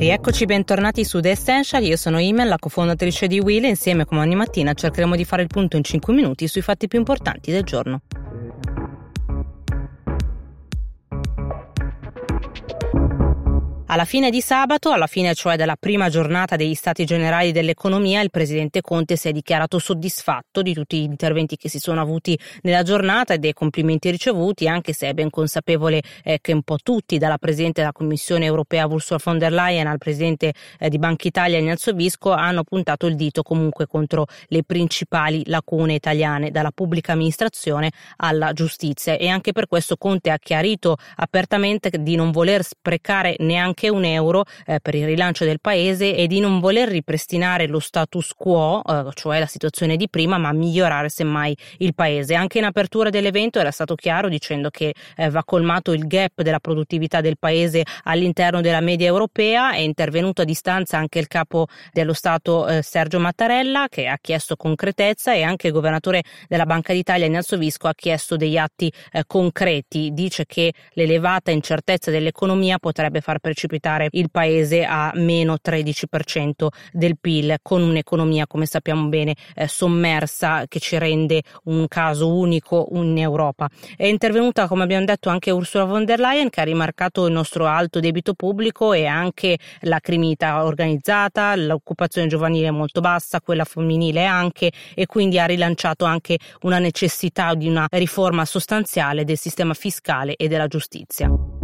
Rieccoci bentornati su The Essential, io sono Imel, la cofondatrice di Will e insieme come ogni mattina cercheremo di fare il punto in 5 minuti sui fatti più importanti del giorno. Alla fine di sabato, alla fine cioè della prima giornata degli Stati Generali dell'Economia, il presidente Conte si è dichiarato soddisfatto di tutti gli interventi che si sono avuti nella giornata e dei complimenti ricevuti, anche se è ben consapevole eh, che un po' tutti, dalla presidente della Commissione europea Ursula von der Leyen al presidente eh, di Banca Italia Ignazio Visco, hanno puntato il dito comunque contro le principali lacune italiane, dalla pubblica amministrazione alla giustizia. E anche per questo Conte ha chiarito apertamente di non voler sprecare neanche anche un euro eh, per il rilancio del paese e di non voler ripristinare lo status quo, eh, cioè la situazione di prima, ma migliorare semmai il paese. Anche in apertura dell'evento era stato chiaro dicendo che eh, va colmato il gap della produttività del paese all'interno della media europea. È intervenuto a distanza anche il capo dello Stato eh, Sergio Mattarella che ha chiesto concretezza e anche il governatore della Banca d'Italia Ignazio Visco ha chiesto degli atti eh, concreti. Dice che l'elevata incertezza dell'economia potrebbe far precipitare precipitare il paese a meno 13% del PIL, con un'economia, come sappiamo bene, eh, sommersa che ci rende un caso unico in Europa. È intervenuta, come abbiamo detto, anche Ursula von der Leyen, che ha rimarcato il nostro alto debito pubblico e anche la criminalità organizzata, l'occupazione giovanile molto bassa, quella femminile anche, e quindi ha rilanciato anche una necessità di una riforma sostanziale del sistema fiscale e della giustizia.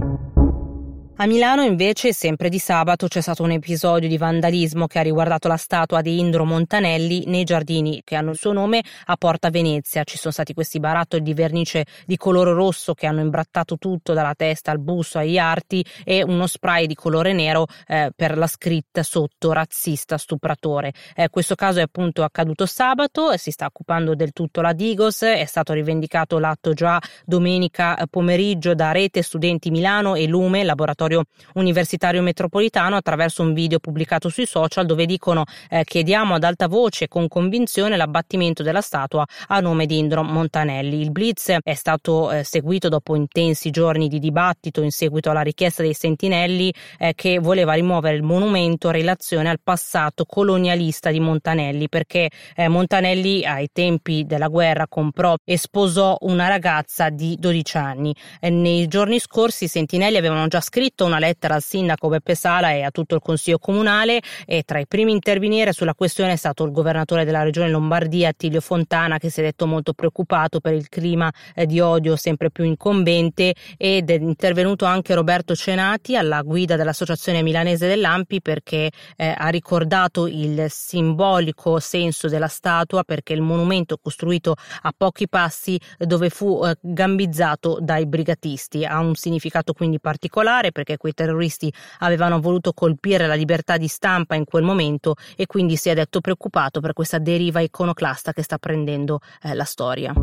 A Milano invece, sempre di sabato, c'è stato un episodio di vandalismo che ha riguardato la statua di Indro Montanelli nei giardini che hanno il suo nome a Porta Venezia. Ci sono stati questi barattoli di vernice di colore rosso che hanno imbrattato tutto dalla testa al busto agli arti e uno spray di colore nero eh, per la scritta sotto razzista stupratore. Eh, questo caso è appunto accaduto sabato e si sta occupando del tutto la Digos. È stato rivendicato l'atto già domenica pomeriggio da Rete Studenti Milano e Lume, laboratorio Laboratorio Universitario Metropolitano attraverso un video pubblicato sui social dove dicono eh, chiediamo ad alta voce e con convinzione l'abbattimento della statua a nome di Indro Montanelli. Il blitz è stato eh, seguito dopo intensi giorni di dibattito in seguito alla richiesta dei sentinelli eh, che voleva rimuovere il monumento in relazione al passato colonialista di Montanelli perché eh, Montanelli ai tempi della guerra comprò e sposò una ragazza di 12 anni. Eh, nei giorni scorsi i sentinelli avevano già scritto scritto una lettera al sindaco Beppe Sala e a tutto il consiglio comunale. E tra i primi a intervenire sulla questione è stato il governatore della regione Lombardia Attilio Fontana che si è detto molto preoccupato per il clima eh, di odio sempre più incombente. Ed è intervenuto anche Roberto Cenati alla guida dell'associazione milanese dell'Ampi perché eh, ha ricordato il simbolico senso della statua perché il monumento costruito a pochi passi dove fu eh, gambizzato dai brigatisti. Ha un significato quindi particolare perché perché quei terroristi avevano voluto colpire la libertà di stampa in quel momento e quindi si è detto preoccupato per questa deriva iconoclasta che sta prendendo eh, la storia.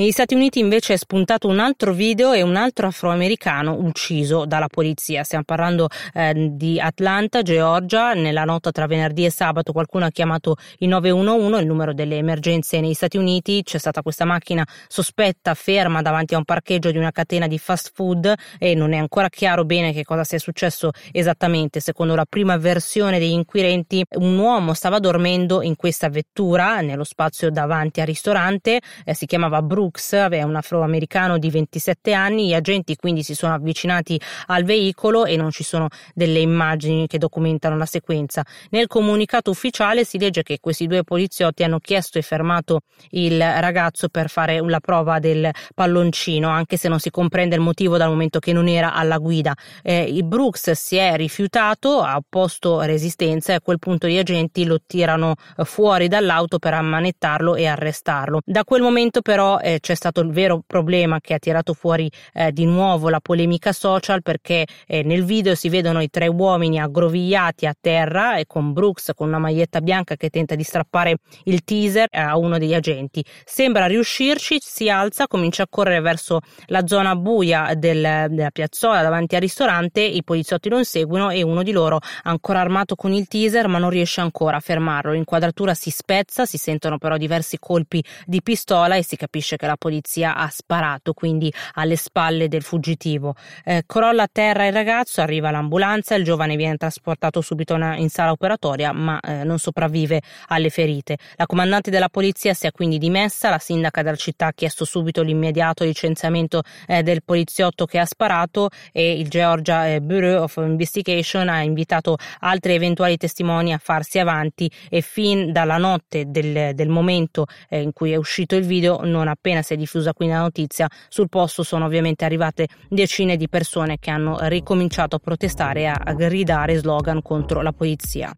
Negli Stati Uniti invece è spuntato un altro video e un altro afroamericano ucciso dalla polizia. Stiamo parlando eh, di Atlanta, Georgia. Nella notte tra venerdì e sabato qualcuno ha chiamato il 911, il numero delle emergenze negli Stati Uniti. C'è stata questa macchina sospetta ferma davanti a un parcheggio di una catena di fast food e non è ancora chiaro bene che cosa sia successo esattamente. Secondo la prima versione degli inquirenti, un uomo stava dormendo in questa vettura nello spazio davanti al ristorante. Eh, si chiamava Bruce Brooks, è un afroamericano di 27 anni, gli agenti quindi si sono avvicinati al veicolo e non ci sono delle immagini che documentano la sequenza. Nel comunicato ufficiale si legge che questi due poliziotti hanno chiesto e fermato il ragazzo per fare la prova del palloncino, anche se non si comprende il motivo dal momento che non era alla guida. Eh, il Brooks si è rifiutato, ha opposto resistenza e a quel punto gli agenti lo tirano fuori dall'auto per ammanettarlo e arrestarlo. Da quel momento però eh, c'è stato il vero problema che ha tirato fuori eh, di nuovo la polemica social perché eh, nel video si vedono i tre uomini aggrovigliati a terra e con Brooks con una maglietta bianca che tenta di strappare il teaser a uno degli agenti. Sembra riuscirci, si alza, comincia a correre verso la zona buia del, della piazzola davanti al ristorante, i poliziotti lo inseguono e uno di loro ancora armato con il teaser ma non riesce ancora a fermarlo. L'inquadratura si spezza, si sentono però diversi colpi di pistola e si capisce che la polizia ha sparato, quindi alle spalle del fuggitivo. Eh, crolla a terra il ragazzo, arriva l'ambulanza, il giovane viene trasportato subito in sala operatoria, ma eh, non sopravvive alle ferite. La comandante della polizia si è quindi dimessa, la sindaca della città ha chiesto subito l'immediato licenziamento eh, del poliziotto che ha sparato e il Georgia eh, Bureau of Investigation ha invitato altri eventuali testimoni a farsi avanti e fin dalla notte del, del momento eh, in cui è uscito il video, non appena si è diffusa quindi la notizia, sul posto sono ovviamente arrivate decine di persone che hanno ricominciato a protestare e a gridare slogan contro la polizia.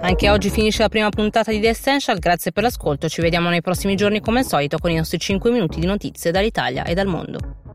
Anche oggi finisce la prima puntata di The Essential, grazie per l'ascolto, ci vediamo nei prossimi giorni come al solito con i nostri 5 minuti di notizie dall'Italia e dal mondo.